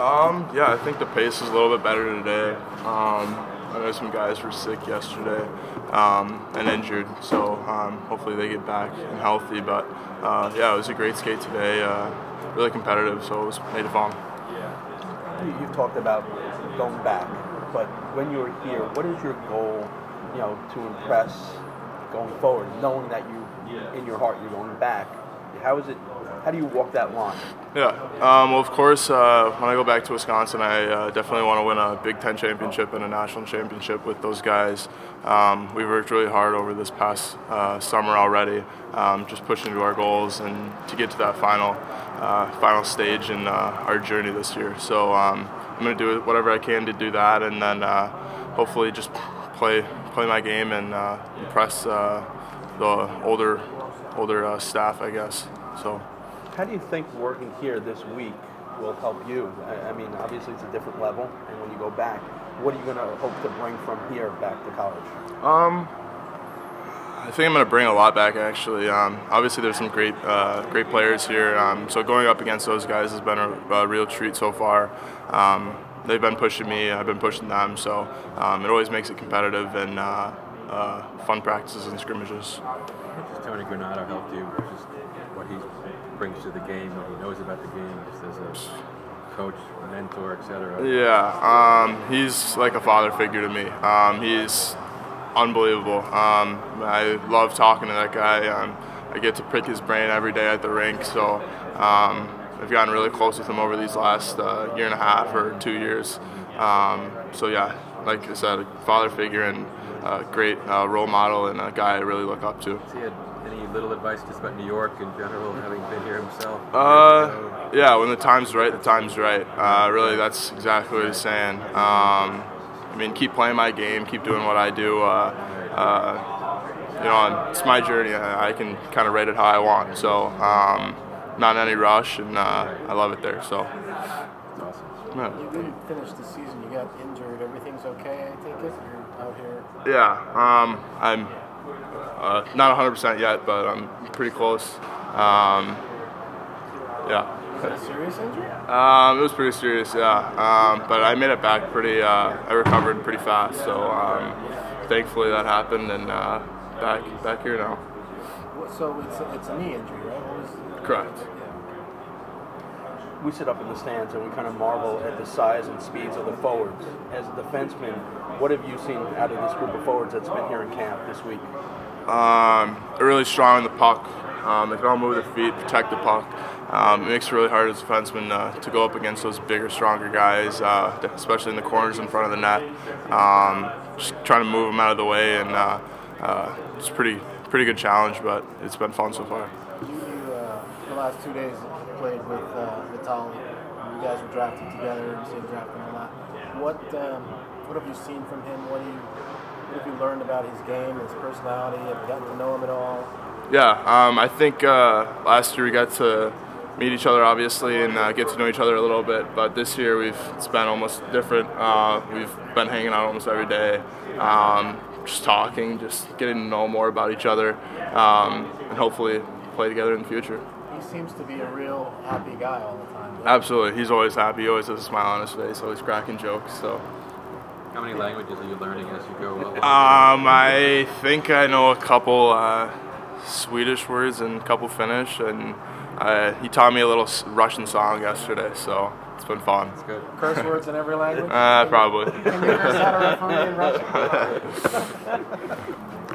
Um, yeah, I think the pace is a little bit better today. Um, I know some guys were sick yesterday um, and injured, so um, hopefully they get back and healthy. But uh, yeah, it was a great skate today. Uh, really competitive, so it was made it fun. You- You've talked about going back, but when you're here, what is your goal? You know, to impress going forward, knowing that you, in your heart, you're going back. How is it? How do you walk that line? Yeah. Um, well, of course, uh, when I go back to Wisconsin, I uh, definitely want to win a Big Ten championship and a national championship with those guys. Um, we worked really hard over this past uh, summer already, um, just pushing to our goals and to get to that final uh, final stage in uh, our journey this year. So um, I'm going to do whatever I can to do that, and then uh, hopefully just play play my game and impress the older older uh, staff, I guess. So. How do you think working here this week will help you? I, I mean, obviously it's a different level, and when you go back, what are you going to hope to bring from here back to college? Um, I think I'm going to bring a lot back. Actually, um, obviously there's some great, uh, great players here. Um, so going up against those guys has been a, a real treat so far. Um, they've been pushing me. I've been pushing them. So um, it always makes it competitive and uh, uh, fun practices and scrimmages. Just Tony Granato helped you, just what he brings to the game, what he knows about the game, just as a coach, mentor, etc. Yeah, um, he's like a father figure to me. Um, he's unbelievable. Um, I love talking to that guy. Um, I get to prick his brain every day at the rink, so um, I've gotten really close with him over these last uh, year and a half or two years. Um, so yeah, like I said, a father figure and a great uh, role model and a guy I really look up to. Has he had any little advice just about New York in general, having been here himself? Uh, yeah, when the time's right, the time's right. Uh, really, that's exactly what he's saying. Um, I mean, keep playing my game, keep doing what I do. Uh, uh, you know, it's my journey. I, I can kind of rate it how I want. So, um, not in any rush, and uh, I love it there. So, yeah. You didn't finish the season. You got injured. Everything's okay. I take it. You're out here. Yeah, um, I'm uh, not 100% yet, but I'm pretty close. Um, yeah. Is it a serious injury? Um, it was pretty serious, yeah. Um, but I made it back pretty. Uh, I recovered pretty fast, so um, thankfully that happened, and uh, back back here now. So it's a, it's a knee injury, right? Was Correct. We sit up in the stands and we kind of marvel at the size and speeds of the forwards. As a defenseman, what have you seen out of this group of forwards that's been here in camp this week? Um, really strong in the puck. Um, they can all move their feet, protect the puck. Um, it makes it really hard as a defenseman uh, to go up against those bigger, stronger guys, uh, especially in the corners in front of the net. Um, just trying to move them out of the way, and uh, uh, it's a pretty, pretty good challenge, but it's been fun so far. You, you uh, the last two days played with uh, Vitali. You guys were drafted together. You say drafting a lot. What um, what have you seen from him? What do you what have you learned about his game, his personality? Have you gotten to know him at all? Yeah, um, I think uh, last year we got to meet each other, obviously, and uh, get to know each other a little bit. But this year we've it's been almost different. Uh, we've been hanging out almost every day, um, just talking, just getting to know more about each other, um, and hopefully play together in the future. He seems to be a real happy guy all the time. Absolutely, he's always happy. He always has a smile on his face. Always cracking jokes. So. How many languages are you learning as you go along? Um, I think I know a couple uh, Swedish words and a couple Finnish, and uh, he taught me a little Russian song yesterday, so it's been fun. That's good. Curse words in every language. Uh, probably.